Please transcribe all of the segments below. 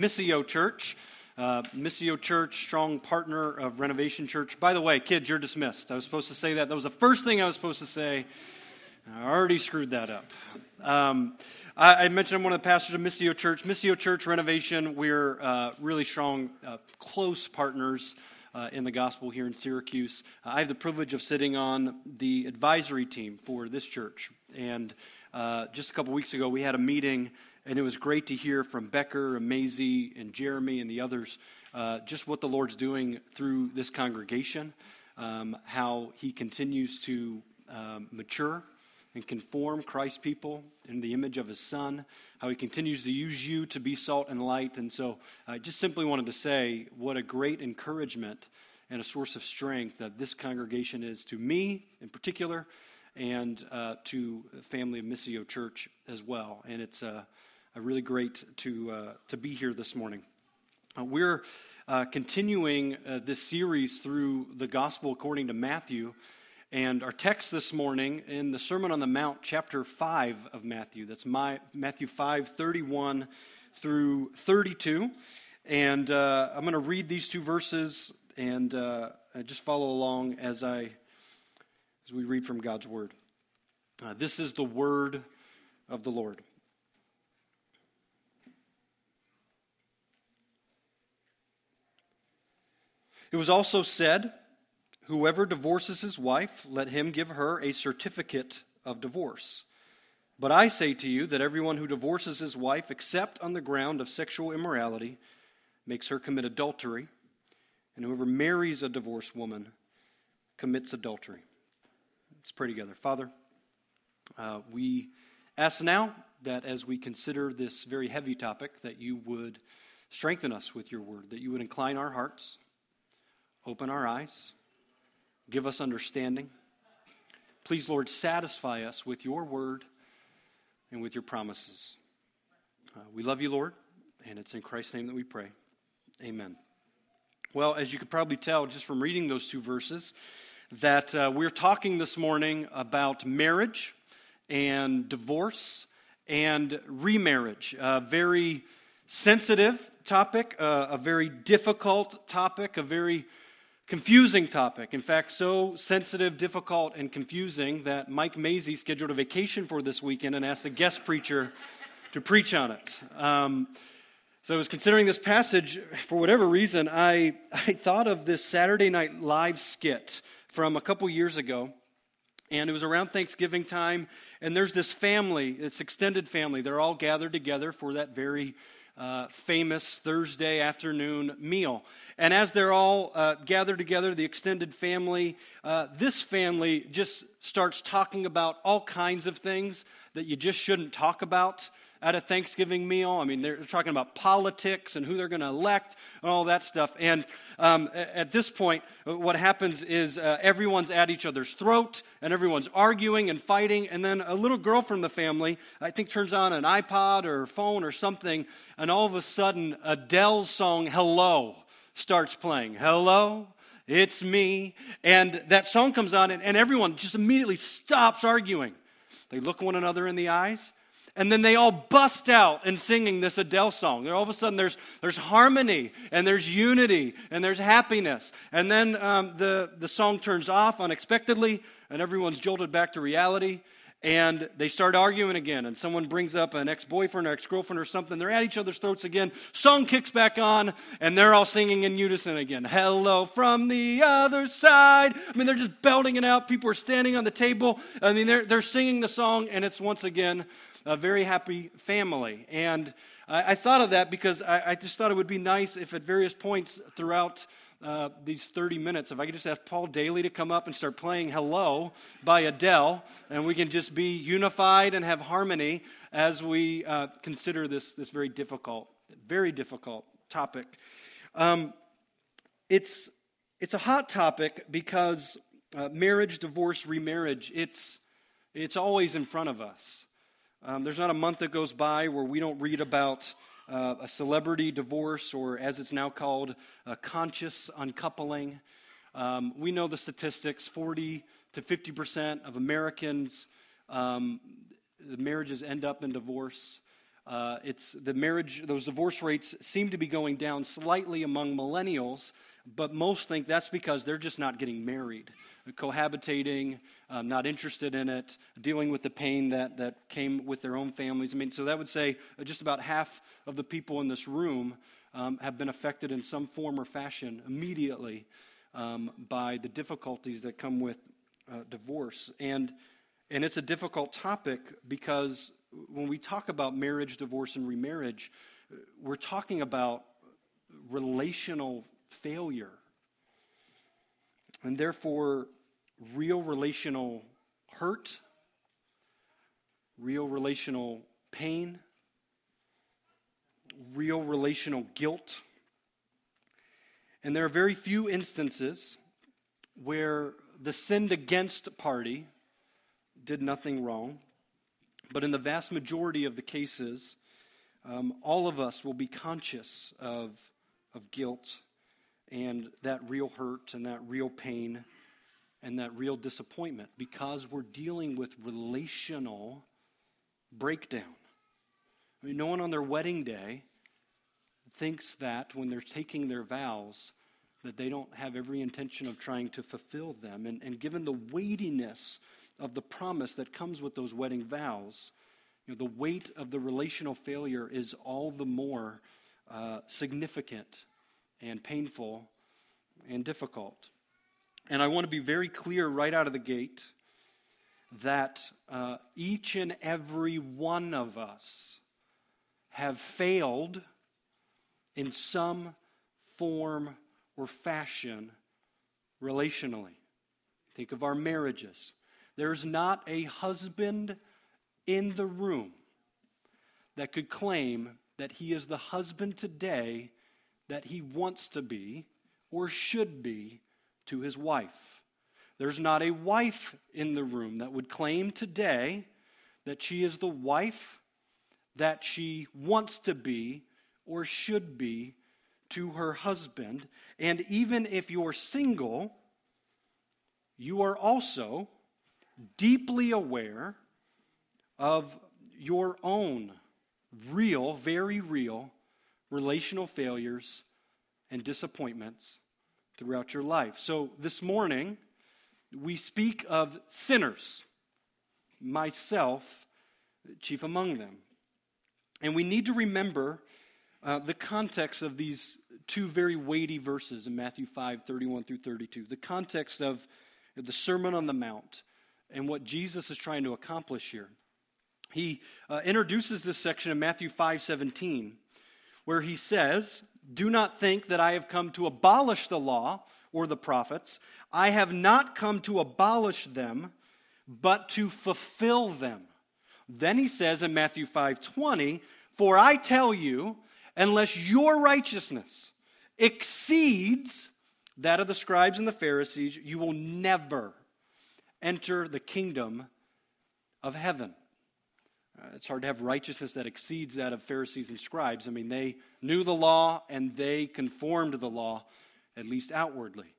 Missio Church. Uh, Missio Church, strong partner of Renovation Church. By the way, kids, you're dismissed. I was supposed to say that. That was the first thing I was supposed to say. I already screwed that up. Um, I, I, mentioned I'm one of the pastors of Missio Church. Missio Church Renovation, we're uh, really strong, uh, close partners uh, in the gospel here in Syracuse. I have the privilege of sitting on the advisory team for this church. And uh, just a couple weeks ago, we had a meeting and it was great to hear from Becker and Maisie and Jeremy and the others uh, just what the Lord's doing through this congregation, um, how He continues to um, mature and conform Christ's people in the image of His Son, how He continues to use you to be salt and light. And so I just simply wanted to say what a great encouragement and a source of strength that this congregation is to me in particular and uh, to the family of Missio Church as well. And it's uh, really great to, uh, to be here this morning. Uh, we're uh, continuing uh, this series through the Gospel according to Matthew. And our text this morning in the Sermon on the Mount, chapter 5 of Matthew. That's my, Matthew 5, 31 through 32. And uh, I'm going to read these two verses and uh, just follow along as, I, as we read from God's Word. Uh, this is the Word of the Lord. It was also said, Whoever divorces his wife, let him give her a certificate of divorce. But I say to you that everyone who divorces his wife, except on the ground of sexual immorality, makes her commit adultery, and whoever marries a divorced woman commits adultery. Let's pray together. Father, uh, we ask now that as we consider this very heavy topic, that you would strengthen us with your word, that you would incline our hearts Open our eyes, give us understanding. Please, Lord, satisfy us with your word and with your promises. Uh, we love you, Lord, and it's in Christ's name that we pray. Amen. Well, as you could probably tell just from reading those two verses, that uh, we're talking this morning about marriage and divorce and remarriage. A very sensitive topic, uh, a very difficult topic, a very confusing topic. In fact, so sensitive, difficult, and confusing that Mike Maisie scheduled a vacation for this weekend and asked a guest preacher to preach on it. Um, so I was considering this passage for whatever reason. I, I thought of this Saturday Night Live skit from a couple years ago. And it was around Thanksgiving time. And there's this family, this extended family. They're all gathered together for that very uh, famous Thursday afternoon meal. And as they're all uh, gathered together, the extended family, uh, this family just starts talking about all kinds of things that you just shouldn't talk about at a Thanksgiving meal. I mean, they're talking about politics and who they're going to elect and all that stuff. And um, at this point, what happens is uh, everyone's at each other's throat and everyone's arguing and fighting. And then a little girl from the family, I think, turns on an iPod or phone or something. And all of a sudden, Adele's song, Hello, starts playing. Hello, it's me. And that song comes on, and, and everyone just immediately stops arguing. They look one another in the eyes and then they all bust out in singing this Adele song. All of a sudden, there's, there's harmony, and there's unity, and there's happiness. And then um, the, the song turns off unexpectedly, and everyone's jolted back to reality. And they start arguing again, and someone brings up an ex boyfriend or ex girlfriend or something. They're at each other's throats again. Song kicks back on, and they're all singing in unison again. Hello from the other side. I mean, they're just belting it out. People are standing on the table. I mean, they're, they're singing the song, and it's once again a very happy family. And I, I thought of that because I, I, just thought it would be nice if at various points throughout uh, these 30 minutes, if I could just ask Paul Daly to come up and start playing Hello by Adele, and we can just be unified and have harmony as we uh, consider this, this very difficult, very difficult topic. Um, it's, it's a hot topic because uh, marriage, divorce, remarriage, it's, it's always in front of us. Um, there's not a month that goes by where we don't read about uh, a celebrity divorce, or as it's now called, a conscious uncoupling. Um, we know the statistics 40 to 50% of Americans, um, marriages end up in divorce. Uh, it's the marriage, those divorce rates seem to be going down slightly among millennials, but most think that's because they're just not getting married, cohabitating, um, not interested in it, dealing with the pain that, that came with their own families. I mean, so that would say just about half of the people in this room um, have been affected in some form or fashion immediately um, by the difficulties that come with uh, divorce. And, and it's a difficult topic because when we talk about marriage, divorce, and remarriage, we're talking about relational failure. And therefore, real relational hurt, real relational pain, real relational guilt. And there are very few instances where the sinned against party did nothing wrong. But in the vast majority of the cases, um, all of us will be conscious of, of guilt and that real hurt and that real pain and that real disappointment because we're dealing with relational breakdown. I mean, no one on their wedding day thinks that when they're taking their vows, that they don't have every intention of trying to fulfill them. And, and given the weightiness of the promise that comes with those wedding vows, you know, the weight of the relational failure is all the more uh, significant and painful and difficult. And I want to be very clear right out of the gate that uh, each and every one of us have failed in some form or fashion relationally. Think of our marriages. There's not a husband in the room that could claim that he is the husband today that he wants to be or should be to his wife. There's not a wife in the room that would claim today that she is the wife that she wants to be or should be to her husband. And even if you're single, you are also deeply aware of your own real, very real relational failures and disappointments throughout your life. So this morning, we speak of sinners, myself, chief among them. And we need to remember uh, the context of these two very weighty verses in Matthew 5 31 through 32. The context of the Sermon on the Mount and what Jesus is trying to accomplish here. He uh, introduces this section in Matthew 5 17, where he says, Do not think that I have come to abolish the law or the prophets. I have not come to abolish them, but to fulfill them. Then he says in Matthew 5 20, For I tell you, unless your righteousness exceeds that of the scribes and the Pharisees, you will never enter the kingdom of heaven. Uh, it's hard to have righteousness that exceeds that of Pharisees and scribes. I mean, they knew the law and they conformed to the law, at least outwardly.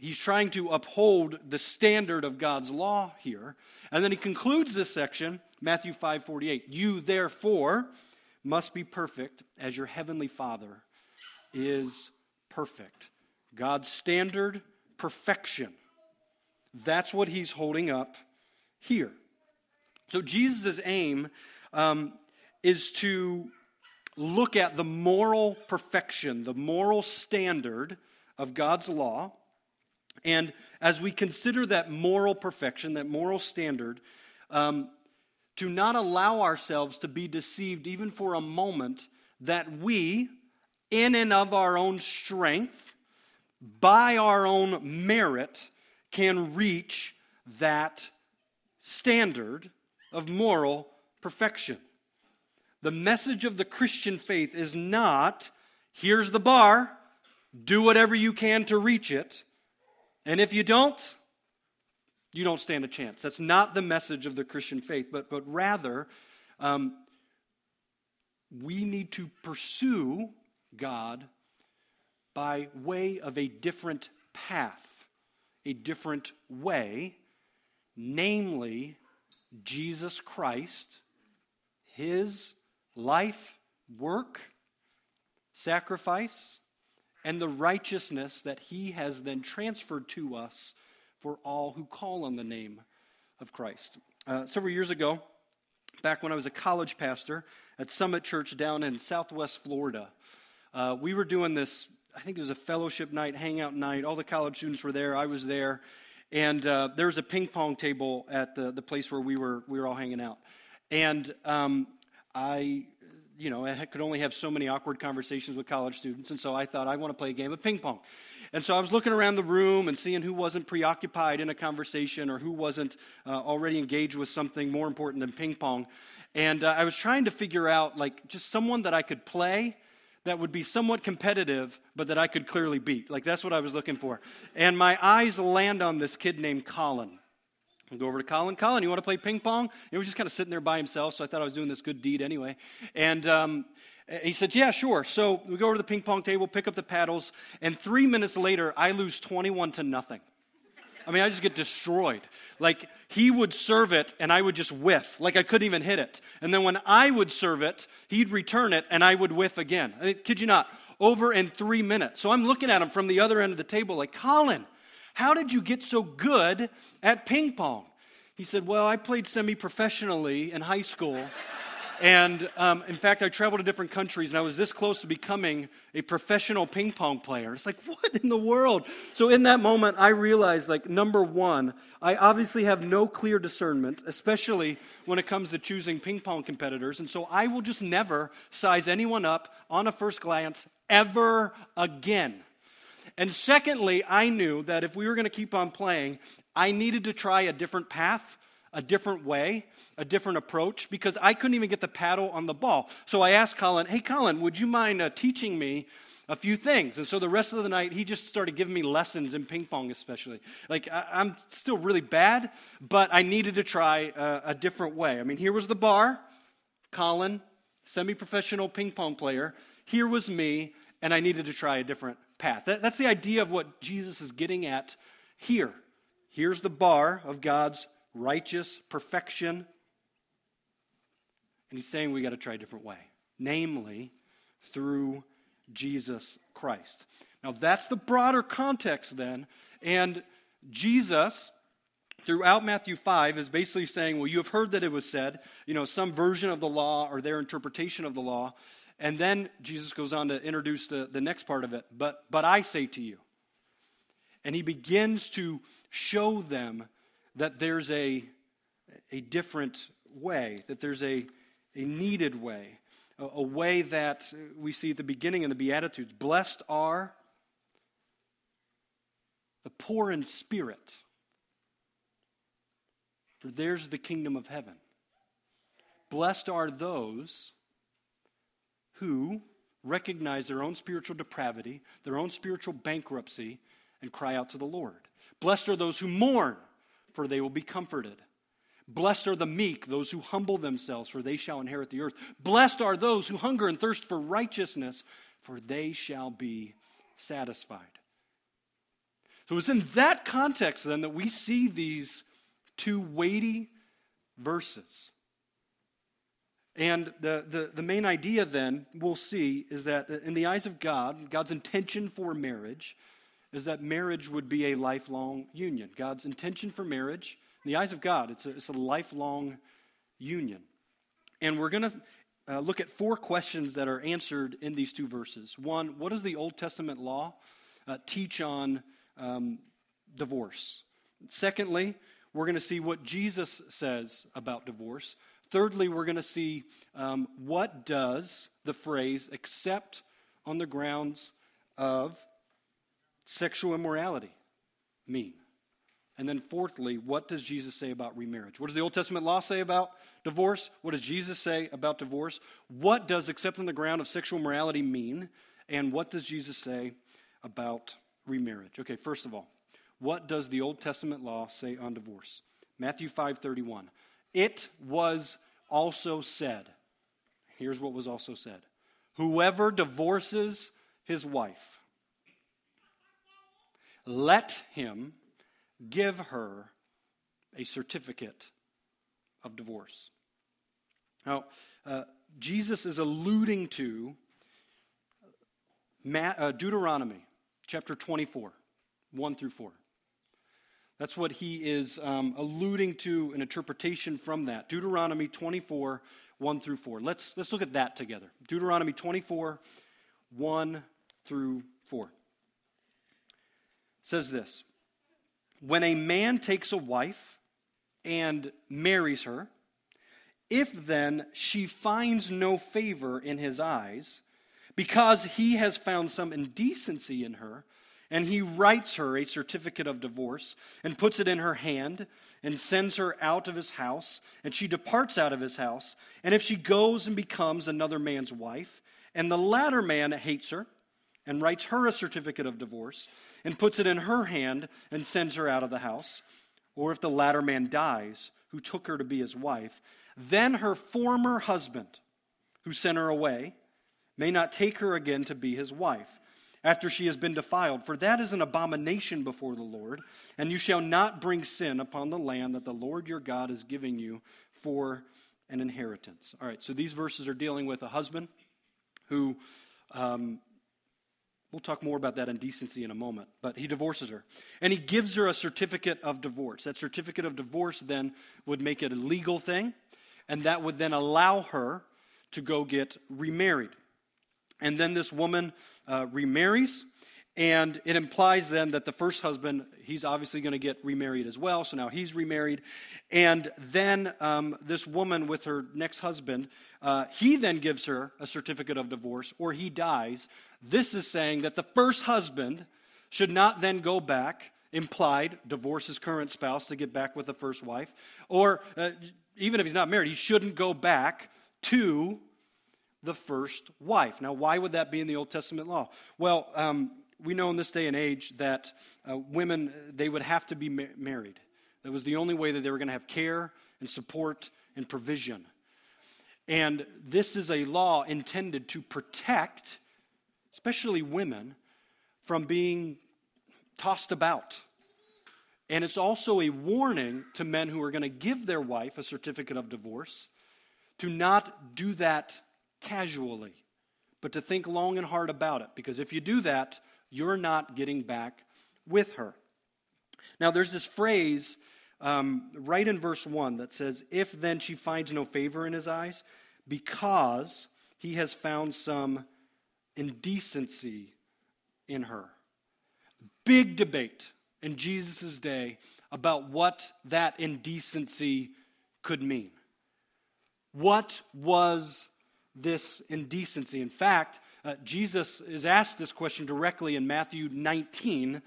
He's trying to uphold the standard of God's law here. And then he concludes this section, Matthew 5:48. You therefore must be perfect as your heavenly Father is perfect. God's standard perfection. That's what he's holding up here. So Jesus' aim um, is to look at the moral perfection, the moral standard of God's law. And as we consider that moral perfection, that moral standard, um, to not allow ourselves to be deceived even for a moment that we, in and of our own strength, by our own merit, can reach that standard of moral perfection. The message of the Christian faith is not here's the bar, do whatever you can to reach it, and if you don't, you don't stand a chance. That's not the message of the Christian faith, but, but rather, um, we need to pursue God by way of a different path, a different way, namely Jesus Christ, his life, work, sacrifice, and the righteousness that he has then transferred to us for all who call on the name of Christ. Uh, several years ago, back when I was a college pastor at Summit Church down in southwest Florida, uh, we were doing this, I think it was a fellowship night, hangout night. All the college students were there, I was there. And uh, there was a ping pong table at the, the place where we were, we were all hanging out. And um, I you know, I could only have so many awkward conversations with college students, and so I thought I want to play a game of ping pong. And so I was looking around the room and seeing who wasn't preoccupied in a conversation or who wasn't uh, already engaged with something more important than ping pong. And uh, I was trying to figure out, like, just someone that I could play that would be somewhat competitive, but that I could clearly beat. Like, that's what I was looking for. And my eyes land on this kid named Colin. I go over to Colin. Colin, you want to play ping pong? He was just kind of sitting there by himself, so I thought I was doing this good deed anyway. And um, he said, Yeah, sure. So we go over to the ping pong table, pick up the paddles, and three minutes later, I lose 21 to nothing. I mean, I just get destroyed. Like, he would serve it, and I would just whiff. Like, I couldn't even hit it. And then when I would serve it, he'd return it, and I would whiff again. I kid you not, over in three minutes. So I'm looking at him from the other end of the table, like, Colin, how did you get so good at ping pong? He said, Well, I played semi professionally in high school. And um, in fact, I traveled to different countries, and I was this close to becoming a professional ping pong player. It's like, what in the world? So, in that moment, I realized, like, number one, I obviously have no clear discernment, especially when it comes to choosing ping pong competitors. And so, I will just never size anyone up on a first glance ever again. And secondly, I knew that if we were going to keep on playing, I needed to try a different path, a different way, a different approach, because I couldn't even get the paddle on the ball. So I asked Colin, hey, Colin, would you mind uh, teaching me a few things? And so the rest of the night, he just started giving me lessons in ping pong, especially. Like, I- am still really bad, but I needed to try a, a different way. I mean, here was the bar, Colin, semi professional ping pong player. Here was me, and I needed to try a different path. That, that's the idea of what Jesus is getting at here. Here's the bar of God's righteous perfection. And he's saying we got to try a different way, namely through Jesus Christ. Now, that's the broader context then. And Jesus, throughout Matthew 5, is basically saying, well, you have heard that it was said, you know, some version of the law or their interpretation of the law and then Jesus goes on to introduce the, the next part of it. But, but I say to you. And he begins to show them that there's a, a different way, that there's a, a needed way, a, a way that we see at the beginning in the Beatitudes. Blessed are the poor in spirit, for theirs the kingdom of heaven. Blessed are those who recognize their own spiritual depravity, their own spiritual bankruptcy, and cry out to the Lord. Blessed are those who mourn, for they will be comforted. Blessed are the meek, those who humble themselves, for they shall inherit the earth. Blessed are those who hunger and thirst for righteousness, for they shall be satisfied. So it's in that context then that we see these two weighty verses. And the, the, the, main idea then we'll see is that in the eyes of God, God's intention for marriage is that marriage would be a lifelong union. God's intention for marriage, in the eyes of God, it's a, it's a lifelong union. And we're going to uh, look at four questions that are answered in these two verses. One, what does the Old Testament law uh, teach on um, divorce? Secondly, we're going to see what Jesus says about divorce. Thirdly, we're going to see um, what does the phrase except on the grounds of sexual immorality mean? And then fourthly, what does Jesus say about remarriage? What does the Old Testament law say about divorce? What does Jesus say about divorce? What does accepting the ground of sexual morality mean? And what does Jesus say about remarriage? Okay, first of all, what does the Old Testament law say on divorce? Matthew 5:31. It was also said, here's what was also said Whoever divorces his wife, let him give her a certificate of divorce. Now, uh, Jesus is alluding to uh, Deuteronomy chapter 24, 1 through 4. That's what he is um, alluding to, an interpretation from that. Deuteronomy 24, 1 through 4. Let's, let's look at that together. Deuteronomy 24, 1 through 4. Says this When a man takes a wife and marries her, if then she finds no favor in his eyes, because he has found some indecency in her, and he writes her a certificate of divorce and puts it in her hand and sends her out of his house, and she departs out of his house. And if she goes and becomes another man's wife, and the latter man hates her and writes her a certificate of divorce and puts it in her hand and sends her out of the house, or if the latter man dies, who took her to be his wife, then her former husband, who sent her away, may not take her again to be his wife after she has been defiled, for that is an abomination before the Lord, and you shall not bring sin upon the land that the Lord your God is giving you for an inheritance. All right, so these verses are dealing with a husband who, um, we'll talk more about that indecency in a moment, but he divorces her. And he gives her a certificate of divorce. That certificate of divorce then would make it a legal thing, and that would then allow her to go get remarried. And then this woman uh, remarries. And it implies then that the first husband, he's obviously going to get remarried as well. So now he's remarried. And then um, this woman with her next husband, uh, he then gives her a certificate of divorce or he dies. This is saying that the first husband should not then go back, implied, divorce his current spouse to get back with the first wife. Or uh, even if he's not married, he shouldn't go back to the first wife. Now, why would that be in the Old Testament law? Well, um, we know in this day and age that uh, women, they would have to be ma- married. That was the only way that they were going to have care and support and provision. And this is a law intended to protect, especially women, from being tossed about. And it's also a warning to men who are going to give their wife a certificate of divorce to not do that casually, but to think long and hard about it. Because if you do that, you're not getting back with her. Now, there's this phrase um, right in verse 1 that says, If then she finds no favor in his eyes, because he has found some indecency in her. Big debate in Jesus' day about what that indecency could mean. What was this indecency. In fact, uh, Jesus is asked this question directly in Matthew 19,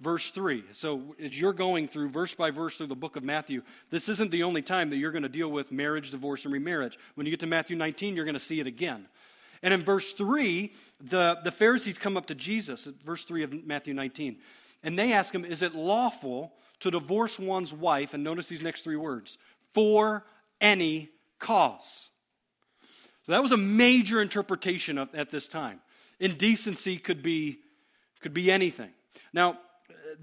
verse 3. So, as you're going through verse by verse through the book of Matthew, this isn't the only time that you're going to deal with marriage, divorce, and remarriage. When you get to Matthew 19, you're going to see it again. And in verse 3, the, the Pharisees come up to Jesus, verse 3 of Matthew 19, and they ask him, Is it lawful to divorce one's wife? And notice these next three words for any cause. So that was a major interpretation of, at this time. Indecency could be, could be anything. Now,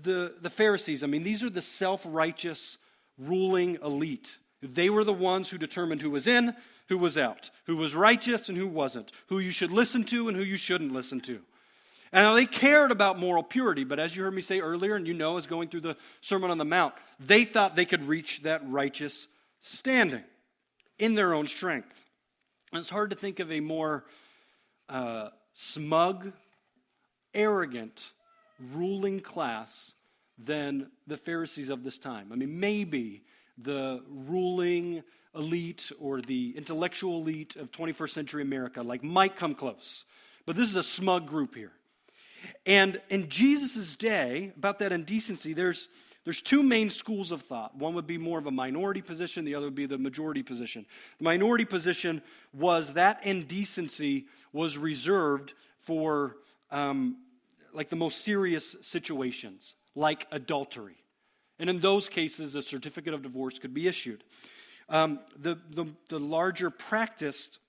the, the Pharisees, I mean, these are the self righteous ruling elite. They were the ones who determined who was in, who was out, who was righteous and who wasn't, who you should listen to and who you shouldn't listen to. And they cared about moral purity, but as you heard me say earlier, and you know as going through the Sermon on the Mount, they thought they could reach that righteous standing in their own strength. It's hard to think of a more uh, smug, arrogant, ruling class than the Pharisees of this time. I mean, maybe the ruling elite or the intellectual elite of 21st century America, like, might come close. But this is a smug group here. And in Jesus' day, about that indecency, there's there's two main schools of thought. One would be more of a minority position, the other would be the majority position. The minority position was that indecency was reserved for um, like the most serious situations, like adultery. And in those cases, a certificate of divorce could be issued. Um, the, the, the, larger practiced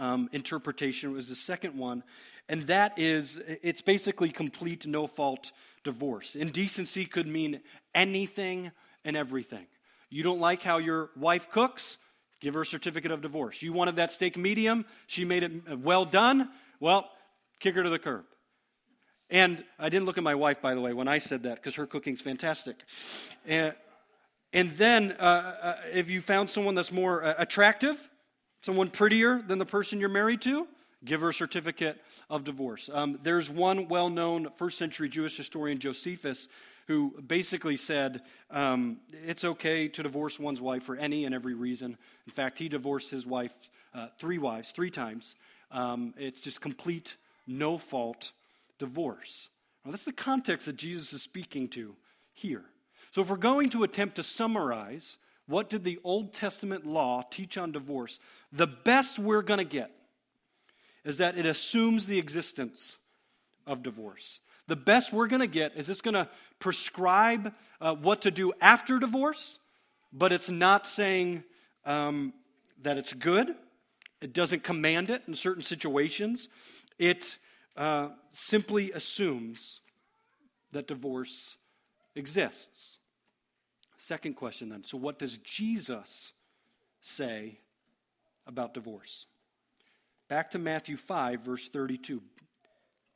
um, interpretation was the second one, and that is it's basically complete no fault divorce. Indecency could mean anything and everything. You don't like how your wife cooks? give her a certificate of divorce. You wanted that steak medium, she made it uh, well done. Well, kick her to the curb. And I didn't look at my wife, by the way, when I said that, because her cooking's fantastic. And, and then, uh, uh, if you found someone that's more uh, attractive, someone prettier than the person you're married to, give her a certificate of divorce. Um, there's one well known first century Jewish historian, Josephus, who basically said um, it's okay to divorce one's wife for any and every reason. In fact, he divorced his wife uh, three wives, three times. Um, it's just complete, no fault divorce. Now, that's the context that Jesus is speaking to here. So, if we're going to attempt to summarize what did the Old Testament law teach on divorce, the best we're going to get is that it assumes the existence of divorce. The best we're going to get is it's going to prescribe uh, what to do after divorce, but it's not saying um, that it's good. It doesn't command it in certain situations. It uh, simply assumes that divorce exists. Second question then so, what does Jesus say about divorce? Back to Matthew 5, verse 32.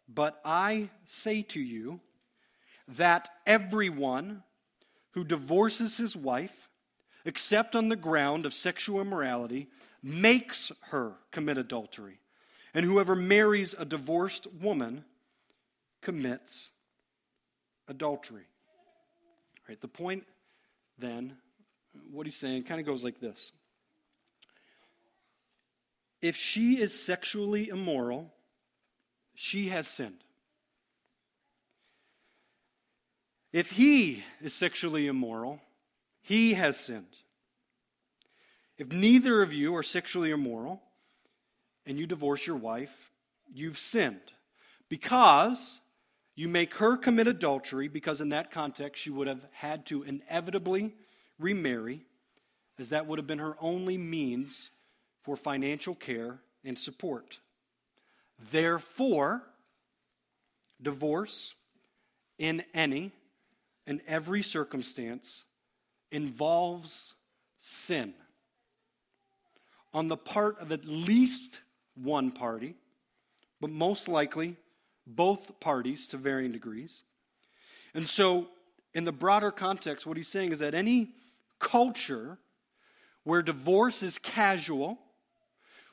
But I say to you that everyone who divorces his wife, except on the ground of sexual immorality, makes her commit adultery. And whoever marries a divorced woman commits adultery. Right. the point then, what he's saying kind of goes like this. If she is sexually immoral, she has sinned. If he is sexually immoral, he has sinned. If neither of you are sexually immoral and you divorce your wife, you've sinned because you make her commit adultery, because in that context she would have had to inevitably remarry, as that would have been her only means for financial care and support. Therefore, divorce in any and every circumstance involves sin on the part of at least one party, but most likely both parties to varying degrees. And so, in the broader context, what he's saying is that any culture where divorce is casual,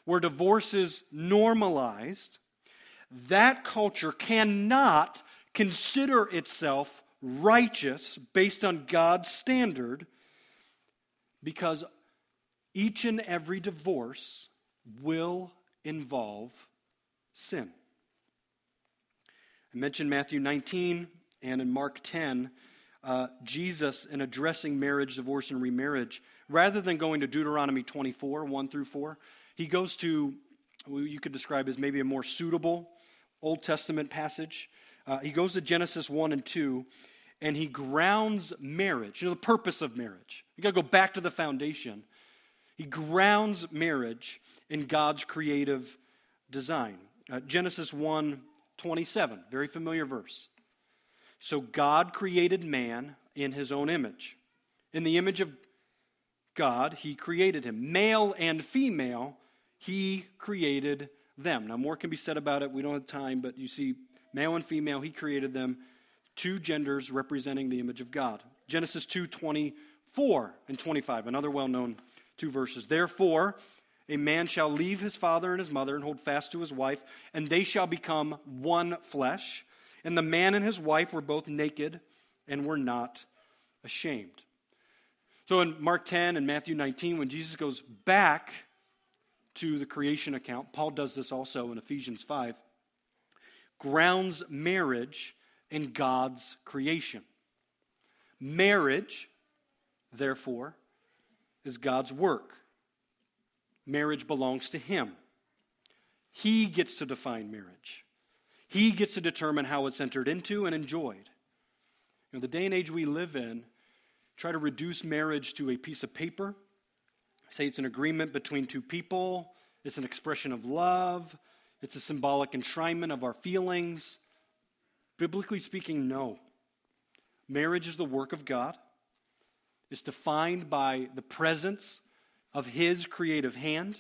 where divorce is normalized, that culture cannot consider itself righteous based on God's standard because each and every divorce will involve sin. I mentioned Matthew 19 and in Mark 10, uh, Jesus, in addressing marriage, divorce, and remarriage, rather than going to Deuteronomy 24, 1 through 4, he goes to, you could describe as maybe a more suitable Old Testament passage. Uh, he goes to Genesis 1 and 2, and he grounds marriage, you know, the purpose of marriage. You got to go back to the foundation. He grounds marriage in God's creative design. Uh, Genesis 1 27, very familiar verse. So God created man in his own image. In the image of God, he created him. Male and female, he created them. Now, more can be said about it. We don't have time, but you see, male and female, he created them. Two genders representing the image of God. Genesis 2 24 and 25, another well known two verses. Therefore, a man shall leave his father and his mother and hold fast to his wife, and they shall become one flesh. And the man and his wife were both naked and were not ashamed. So in Mark 10 and Matthew 19, when Jesus goes back to the creation account, Paul does this also in Ephesians 5, grounds marriage in God's creation. Marriage, therefore, is God's work. Marriage belongs to Him. He gets to define marriage. He gets to determine how it's entered into and enjoyed. You know, the day and age we live in, try to reduce marriage to a piece of paper, say it's an agreement between two people, it's an expression of love, it's a symbolic enshrinement of our feelings. Biblically speaking, no. Marriage is the work of God. It's defined by the presence of His creative hand.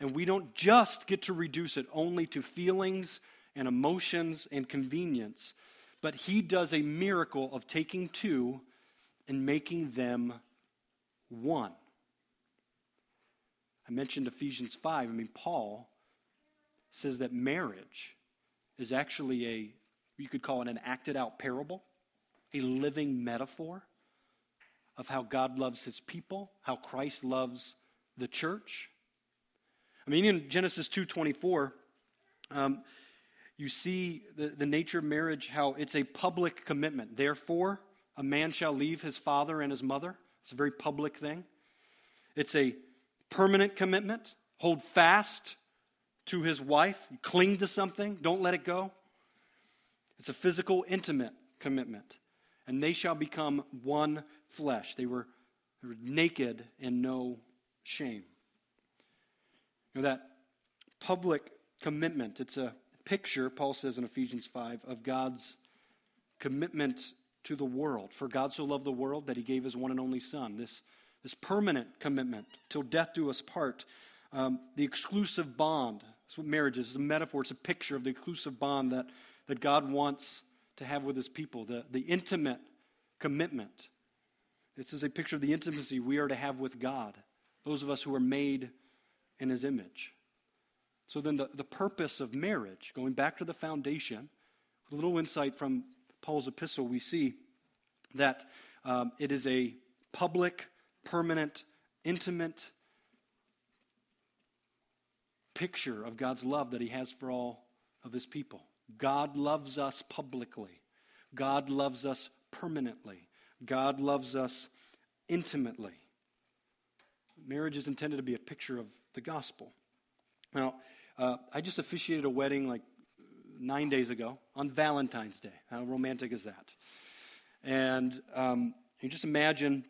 And we don't just get to reduce it only to feelings and emotions and convenience, but He does a miracle of taking two and making them one. I mentioned Ephesians 5. I mean, Paul says that marriage is actually a, you could call it an acted out parable, a living metaphor of how God loves his people, how Christ loves the church. I mean, in Genesis 2.24, um, you see the, the nature of marriage, how it's a public commitment. Therefore, a man shall leave his father and his mother. It's a very public thing. It's a permanent commitment. Hold fast to his wife, cling to something, don't let it go. It's a physical, intimate commitment. And they shall become one flesh. They were, they were naked and no shame. You know, that public commitment, it's a picture, Paul says in Ephesians 5, of God's commitment to the world. For God so loved the world that he gave his one and only Son. This, this permanent commitment, till death do us part. Um, the exclusive bond. That's what marriage is. It's a metaphor, it's a picture of the exclusive bond that, that God wants to have with his people, the, the intimate commitment. This is a picture of the intimacy we are to have with God, those of us who are made in his image. So then, the, the purpose of marriage, going back to the foundation, a little insight from Paul's epistle, we see that um, it is a public, permanent, intimate picture of God's love that he has for all of his people. God loves us publicly, God loves us permanently, God loves us intimately. Marriage is intended to be a picture of the gospel. Now, uh, I just officiated a wedding like nine days ago on Valentine's Day. How romantic is that? And um, you just imagine,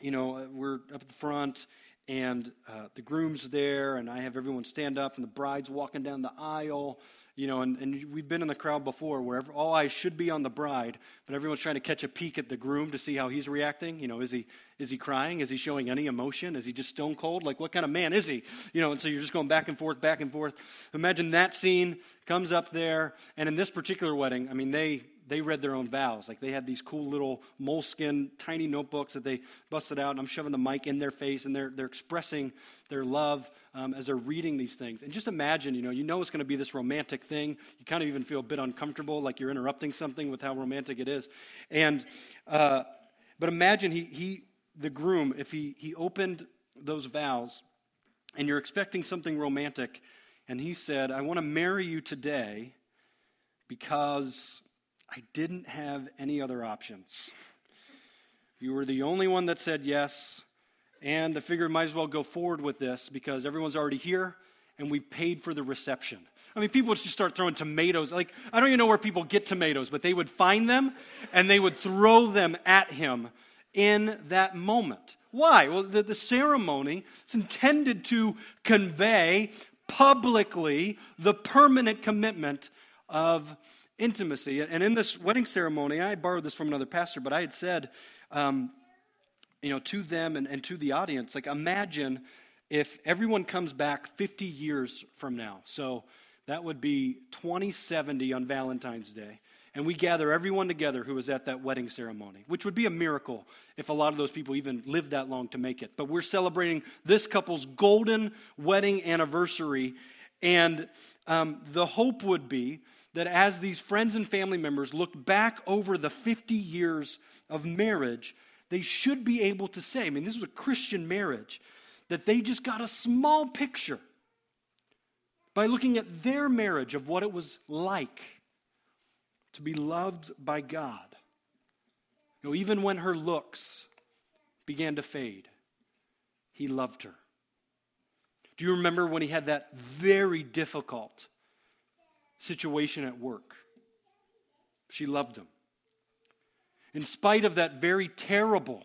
you know, we're up at the front and uh, the groom's there, and I have everyone stand up, and the bride's walking down the aisle, you know, and, and we've been in the crowd before where all eyes should be on the bride, but everyone's trying to catch a peek at the groom to see how he's reacting. You know, is he is he crying? Is he showing any emotion? Is he just stone cold? Like, what kind of man is he? You know, and so you're just going back and forth, back and forth. Imagine that scene comes up there, and in this particular wedding, I mean, they they read their own vows. Like they had these cool little moleskin, tiny notebooks that they busted out, and I'm shoving the mic in their face, and they're, they're expressing their love um, as they're reading these things. And just imagine, you know, you know it's going to be this romantic thing. You kind of even feel a bit uncomfortable, like you're interrupting something with how romantic it is. And, uh, but imagine he, he, the groom, if he, he opened those vows, and you're expecting something romantic, and he said, I want to marry you today because I didn't have any other options. You were the only one that said yes, and I figured might as well go forward with this because everyone's already here and we paid for the reception. I mean, people would just start throwing tomatoes. Like, I don't even know where people get tomatoes, but they would find them and they would throw them at him in that moment. Why? Well, the, the ceremony is intended to convey publicly the permanent commitment of intimacy. And in this wedding ceremony, I borrowed this from another pastor, but I had said, um, you know, to them and, and to the audience, like, imagine if everyone comes back 50 years from now. So that would be 2070 on Valentine's Day. And we gather everyone together who was at that wedding ceremony, which would be a miracle if a lot of those people even lived that long to make it. But we're celebrating this couple's golden wedding anniversary. And um, the hope would be that as these friends and family members look back over the 50 years of marriage, they should be able to say, I mean, this was a Christian marriage, that they just got a small picture by looking at their marriage of what it was like to be loved by God. You know, even when her looks began to fade, he loved her. Do you remember when he had that very difficult situation at work. She loved him. In spite of that very terrible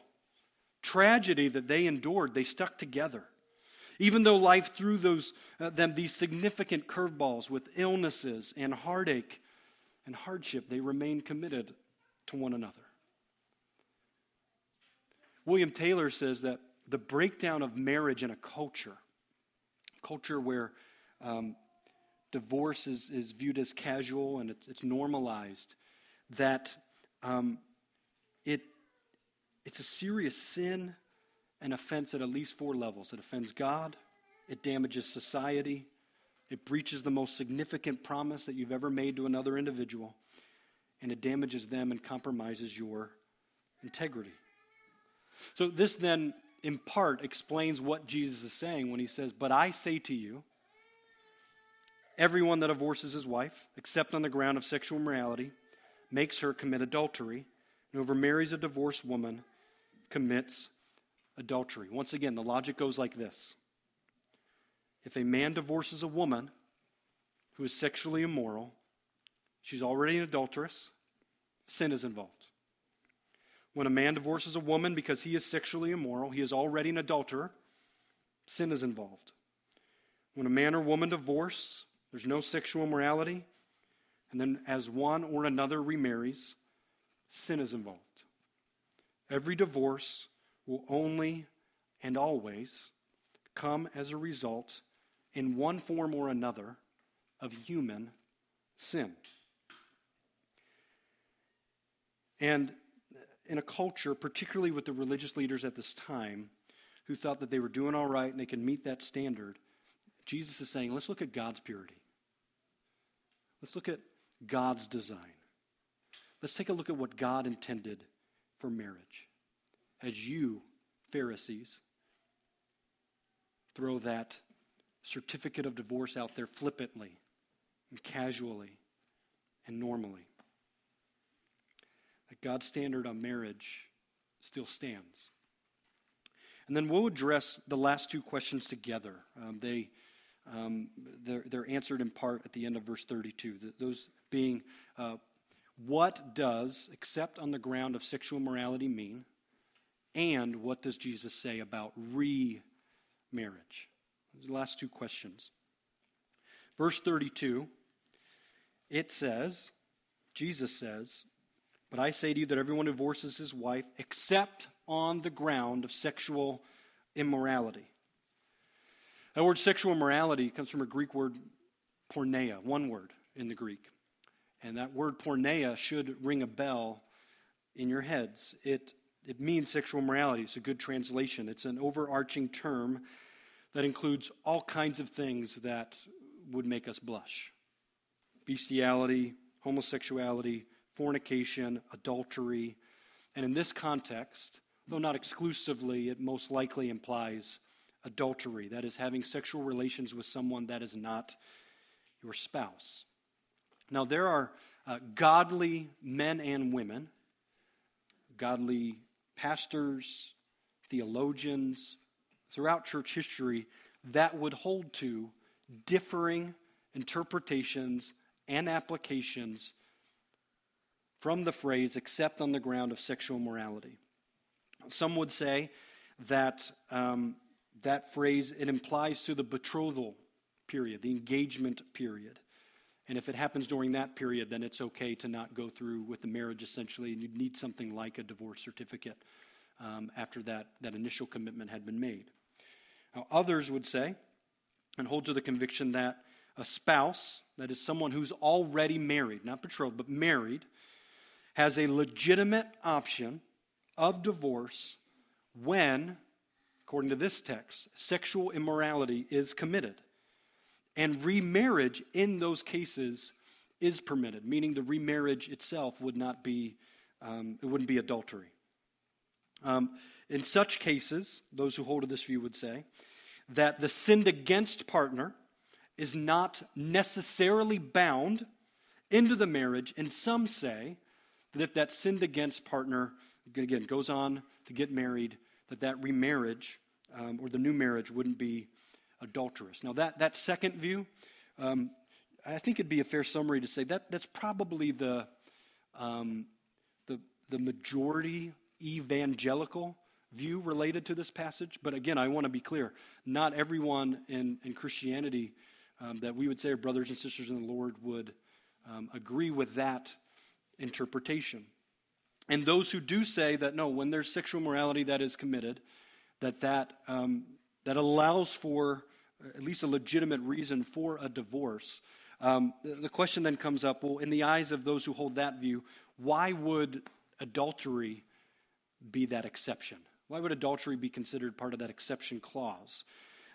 tragedy that they endured, they stuck together. Even though life threw those, uh, them these significant curveballs with illnesses and heartache and hardship, they remained committed to one another. William Taylor says that the breakdown of marriage in a culture, culture where um, divorce is, is viewed as casual and it's, it's normalized, that um, it, it's a serious sin and offense at at least four levels. It offends God, it damages society, it breaches the most significant promise that you've ever made to another individual, and it damages them and compromises your integrity. So, this then, in part, explains what Jesus is saying when he says, But I say to you, everyone that divorces his wife, except on the ground of sexual immorality, makes her commit adultery, and whoever marries a divorced woman commits adultery. Once again, the logic goes like this If a man divorces a woman who is sexually immoral, she's already an adulteress, sin is involved. When a man divorces a woman because he is sexually immoral, he is already an adulterer, sin is involved. When a man or woman divorce, there's no sexual immorality, and then as one or another remarries, sin is involved. Every divorce will only and always come as a result, in one form or another, of human sin. And in a culture, particularly with the religious leaders at this time, who thought that they were doing all right and they could meet that standard, Jesus is saying, let's look at God's purity. Let's look at God's design. Let's take a look at what God intended for marriage as you, Pharisees, throw that certificate of divorce out there flippantly and casually and normally. That God's standard on marriage still stands. And then we'll address the last two questions together. Um, they, um, they're, they're, answered in part at the end of verse 32. Those being, uh, what does, except on the ground of sexual morality, mean? And what does Jesus say about remarriage? The last two questions. Verse 32, it says, Jesus says, But I say to you that everyone who divorces his wife, except on the ground of sexual immorality. That word sexual morality comes from a Greek word porneia, one word in the Greek. And that word porneia should ring a bell in your heads. It it means sexual morality. It's a good translation. It's an overarching term that includes all kinds of things that would make us blush bestiality, homosexuality, fornication, adultery. And in this context, though not exclusively, it most likely implies adultery. That is, having sexual relations with someone that is not your spouse. Now, there are uh, godly men and women, godly pastors, theologians throughout church history that would hold to differing interpretations and applications from the phrase except on the ground of sexual morality. Some would say that um, that phrase it implies to the betrothal period, the engagement period. And if it happens during that period, then it's okay to not go through with the marriage essentially, and you'd need something like a divorce certificate um, after that, that initial commitment had been made. Now, others would say and hold to the conviction that a spouse, that is someone who's already married, not betrothed, but married, has a legitimate option of divorce when, according to this text, sexual immorality is committed. And remarriage in those cases is permitted, meaning the remarriage itself would not be, um, it wouldn't be adultery. Um, in such cases, those who hold to this view would say that the sinned against partner is not necessarily bound into the marriage, and some say that if that sinned against partner, again, goes on to get married, that that remarriage um, or the new marriage wouldn't be adulterous. Now, that, that second view, um, I think it'd be a fair summary to say that that's probably the, um, the, the majority evangelical view related to this passage. But again, I want to be clear not everyone in, in Christianity um, that we would say are brothers and sisters in the Lord would um, agree with that interpretation. And those who do say that no, when there's sexual morality that is committed, that that, um, that allows for at least a legitimate reason for a divorce. Um, the, the question then comes up well, in the eyes of those who hold that view, why would adultery be that exception? Why would adultery be considered part of that exception clause?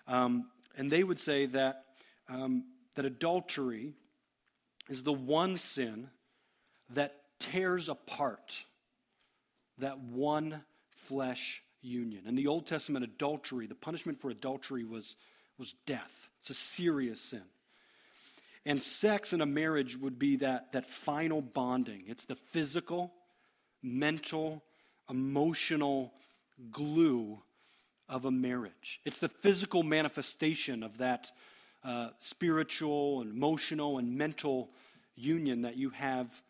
Um, and they would say that, um, that adultery is the one sin that tears apart that one flesh union. In the Old Testament, adultery, the punishment for adultery was, was death. It's a serious sin. And sex in a marriage would be that, that final bonding. It's the physical, mental, emotional glue of a marriage. It's the physical manifestation of that uh, spiritual and emotional and mental union that you have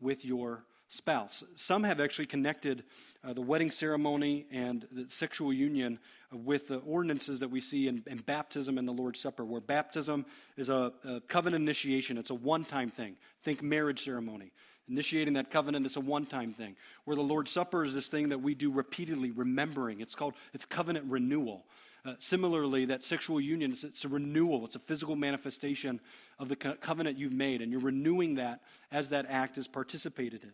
with your spouse. Some have actually connected uh, the wedding ceremony and the sexual union with the ordinances that we see in, in baptism and the Lord's Supper, where baptism is a, a covenant initiation, it's a one time thing. Think marriage ceremony. Initiating that covenant is a one time thing. Where the Lord's Supper is this thing that we do repeatedly, remembering. It's called it's covenant renewal. Uh, similarly, that sexual union, is, it's a renewal. It's a physical manifestation of the co- covenant you've made, and you're renewing that as that act is participated in.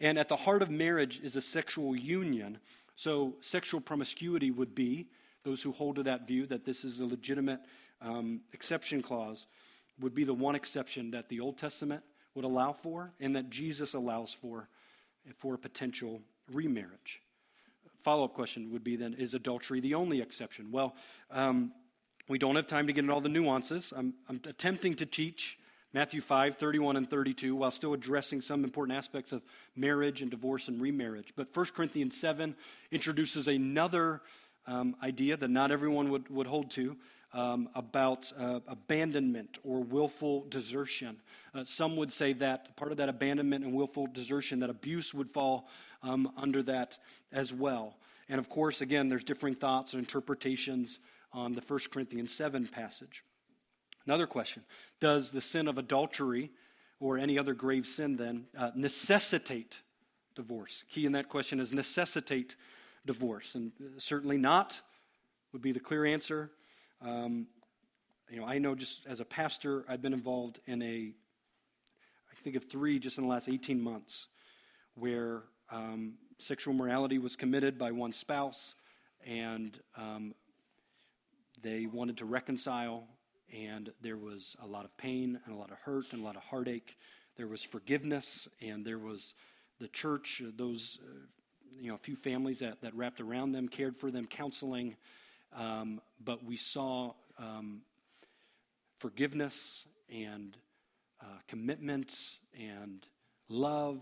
And at the heart of marriage is a sexual union. So sexual promiscuity would be, those who hold to that view that this is a legitimate um, exception clause, would be the one exception that the Old Testament would allow for and that Jesus allows for for a potential remarriage. Follow up question would be then is adultery the only exception? Well, um, we don't have time to get into all the nuances. I'm, I'm attempting to teach Matthew 5, 31 and 32, while still addressing some important aspects of marriage and divorce and remarriage. But 1 Corinthians 7 introduces another um, idea that not everyone would, would hold to um, about uh, abandonment or willful desertion. Uh, some would say that part of that abandonment and willful desertion, that abuse would fall um, under that as well. And of course, again, there's differing thoughts and interpretations on the 1 Corinthians 7 passage. Another question Does the sin of adultery or any other grave sin then uh, necessitate divorce? Key in that question is necessitate divorce. And uh, certainly not would be the clear answer. Um, you know, I know just as a pastor, I've been involved in a, I think of three just in the last 18 months, where um, sexual morality was committed by one spouse, and um, they wanted to reconcile, and there was a lot of pain and a lot of hurt and a lot of heartache. There was forgiveness, and there was the church, those, uh, you know, a few families that, that wrapped around them, cared for them, counseling. Um, but we saw um, forgiveness and uh, commitment and love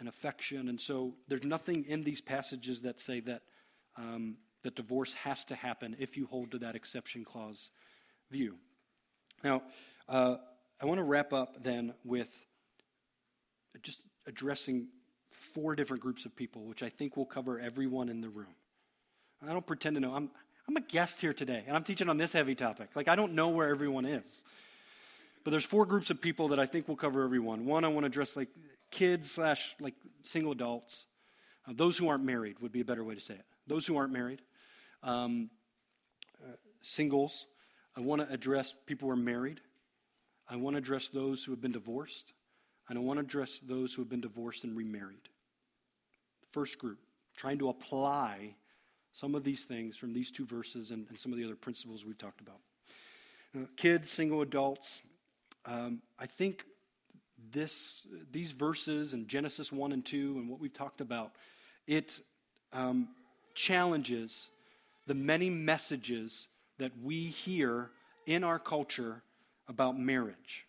and affection. And so there's nothing in these passages that say that, um, that divorce has to happen if you hold to that exception clause view. Now, uh, I want to wrap up then with just addressing four different groups of people, which I think will cover everyone in the room. I don't pretend to know. I'm, I'm a guest here today, and I'm teaching on this heavy topic. Like, I don't know where everyone is. But there's four groups of people that I think will cover everyone. One, I want to address like kids slash like single adults. Uh, those who aren't married would be a better way to say it. Those who aren't married, um, uh, singles. I want to address people who are married. I want to address those who have been divorced. And I want to address those who have been divorced and remarried. First group, trying to apply some of these things from these two verses and, and some of the other principles we've talked about. Uh, kids, single adults, um, I think this, these verses in Genesis 1 and 2 and what we've talked about, it um, challenges the many messages that we hear in our culture about marriage.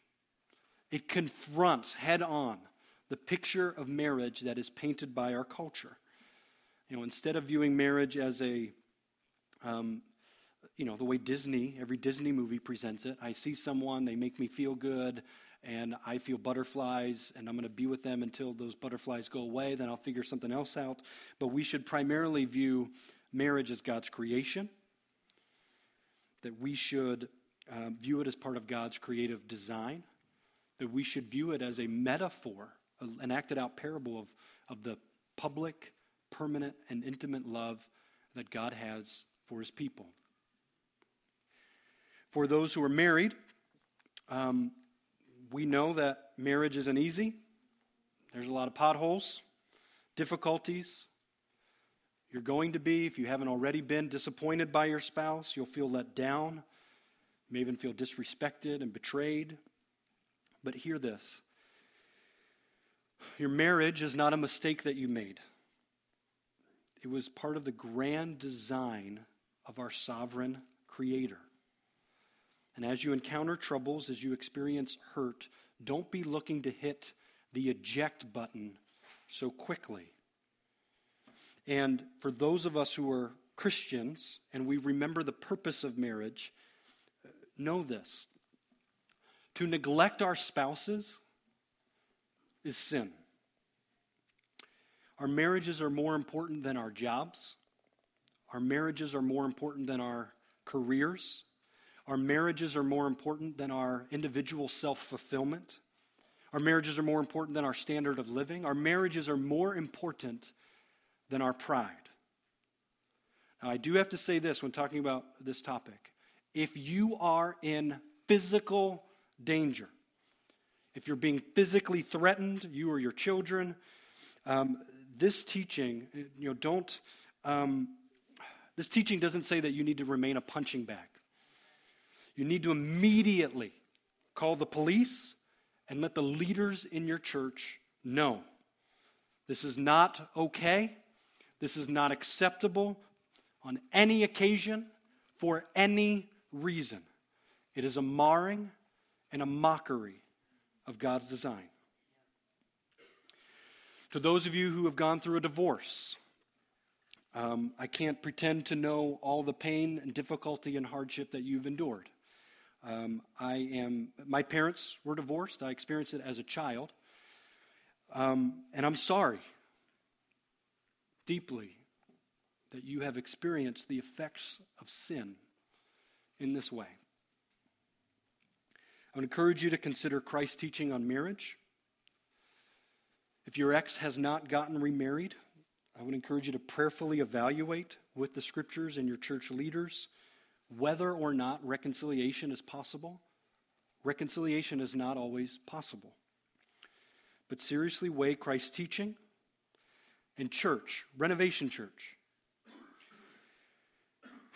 It confronts head on the picture of marriage that is painted by our culture. You know, instead of viewing marriage as a, um, you know, the way Disney, every Disney movie presents it, I see someone, they make me feel good, and I feel butterflies, and I'm going to be with them until those butterflies go away, then I'll figure something else out. But we should primarily view marriage as God's creation, that we should um, view it as part of God's creative design, that we should view it as a metaphor, an acted out parable of, of the public permanent and intimate love that God has for his people. For those who are married, um, we know that marriage isn't easy. There's a lot of potholes, difficulties. You're going to be, if you haven't already been, disappointed by your spouse. You'll feel let down. You may even feel disrespected and betrayed. But hear this your marriage is not a mistake that you made, it was part of the grand design of our sovereign creator. And as you encounter troubles, as you experience hurt, don't be looking to hit the eject button so quickly. And for those of us who are Christians and we remember the purpose of marriage, know this. To neglect our spouses is sin. Our marriages are more important than our jobs. Our marriages are more important than our careers. Our marriages are more important than our individual self fulfillment. Our marriages are more important than our standard of living. Our marriages are more important than our pride. Now, I do have to say this when talking about this topic. If you are in physical danger, if you're being physically threatened, you or your children, um, this teaching, you know, don't, um, this teaching doesn't say that you need to remain a punching bag. You need to immediately call the police and let the leaders in your church know. This is not okay. This is not acceptable on any occasion for any reason. It is a marring and a mockery of God's design. To those of you who have gone through a divorce, um, I can't pretend to know all the pain and difficulty and hardship that you've endured. Um, I am, my parents were divorced. I experienced it as a child. Um, and I'm sorry deeply that you have experienced the effects of sin in this way. I would encourage you to consider Christ's teaching on marriage. If your ex has not gotten remarried, I would encourage you to prayerfully evaluate with the scriptures and your church leaders whether or not reconciliation is possible. Reconciliation is not always possible. But seriously weigh Christ's teaching and church, Renovation Church.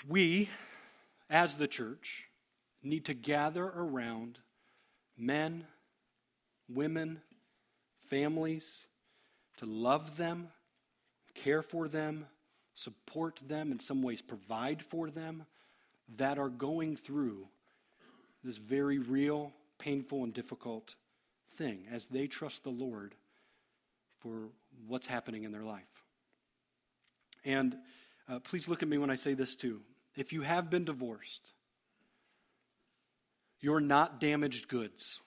We, as the church, need to gather around men, women, families, to love them, care for them, support them, in some ways provide for them, that are going through this very real, painful, and difficult thing as they trust the Lord for what's happening in their life. And uh, please look at me when I say this too. If you have been divorced, you're not damaged goods.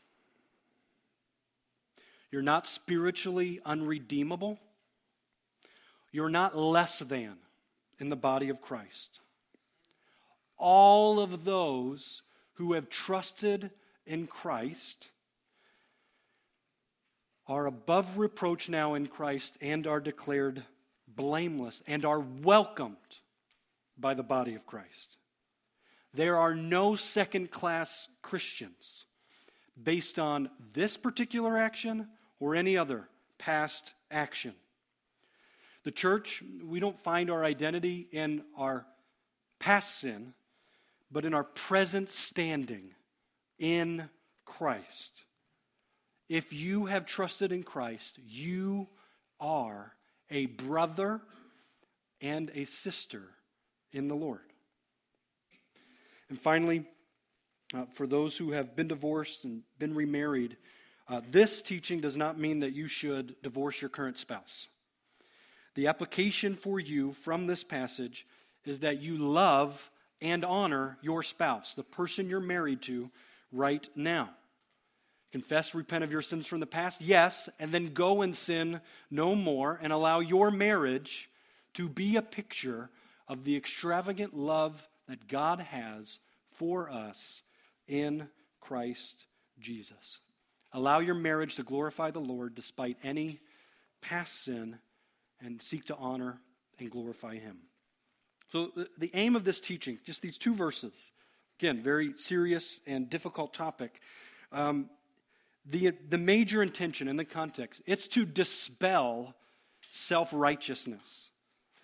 You're not spiritually unredeemable. You're not less than in the body of Christ all of those who have trusted in Christ are above reproach now in Christ and are declared blameless and are welcomed by the body of Christ. There are no second class Christians based on this particular action or any other past action. The church, we don't find our identity in our past sin, but in our present standing in Christ. If you have trusted in Christ, you are a brother and a sister in the Lord. And finally, uh, for those who have been divorced and been remarried, uh, this teaching does not mean that you should divorce your current spouse. The application for you from this passage is that you love and honor your spouse, the person you're married to right now. Confess, repent of your sins from the past, yes, and then go and sin no more and allow your marriage to be a picture of the extravagant love that God has for us in Christ Jesus. Allow your marriage to glorify the Lord despite any past sin and seek to honor and glorify Him. So, the aim of this teaching, just these two verses, again, very serious and difficult topic. Um, the, the major intention in the context, it's to dispel self righteousness,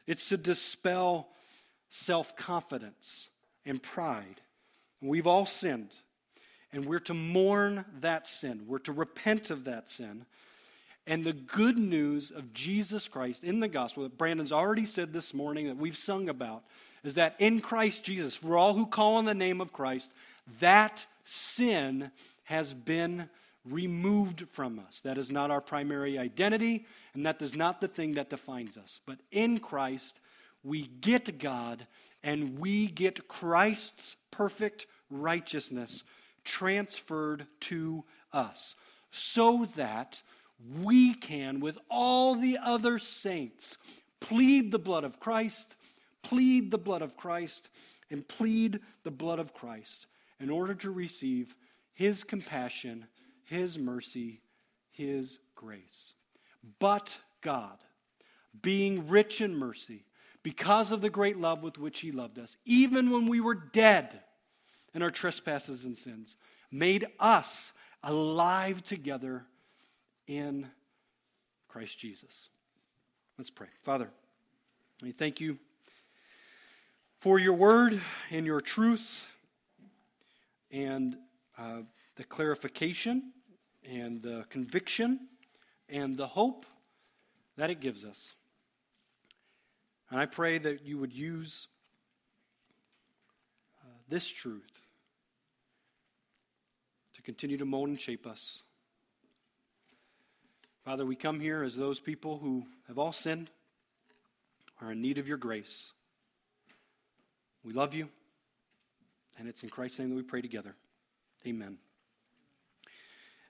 it's to dispel self confidence and pride. We've all sinned, and we're to mourn that sin, we're to repent of that sin. And the good news of Jesus Christ in the gospel that Brandon's already said this morning, that we've sung about, is that in Christ Jesus, for all who call on the name of Christ, that sin has been removed from us. That is not our primary identity, and that is not the thing that defines us. But in Christ, we get God, and we get Christ's perfect righteousness transferred to us, so that we can, with all the other saints, plead the blood of Christ, plead the blood of Christ, and plead the blood of Christ in order to receive his compassion, his mercy, his grace. But God, being rich in mercy, because of the great love with which he loved us, even when we were dead in our trespasses and sins, made us alive together in Christ Jesus. Let's pray. Father, we thank you for your word and your truth and uh, the clarification and the conviction and the hope that it gives us. And I pray that you would use uh, this truth to continue to mold and shape us. Father, we come here as those people who have all sinned, are in need of your grace. We love you, and it's in Christ's name that we pray together. Amen.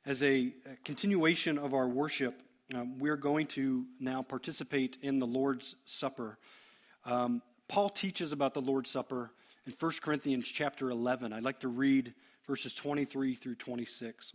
As a, continuation of our worship, um, we're going to now participate in the Lord's Supper. Um, Paul teaches about the Lord's Supper in 1 Corinthians chapter 11. I'd like to read verses 23 through 26.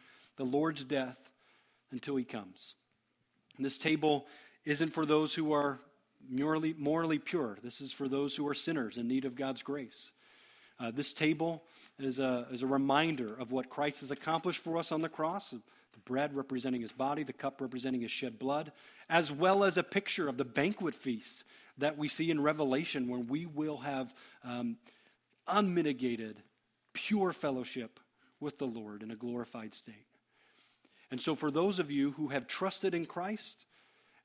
the Lord's death until he comes. And this table isn't for those who are morally, morally pure, this is for those who are sinners in need of God's grace. Uh, this table is a, is a reminder of what Christ has accomplished for us on the cross the bread representing his body, the cup representing his shed blood, as well as a picture of the banquet feast that we see in Revelation when we will have um, unmitigated, pure fellowship with the Lord in a glorified state. And so, for those of you who have trusted in Christ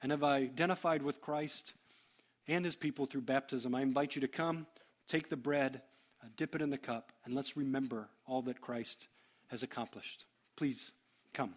and have identified with Christ and his people through baptism, I invite you to come, take the bread, uh, dip it in the cup, and let's remember all that Christ has accomplished. Please come.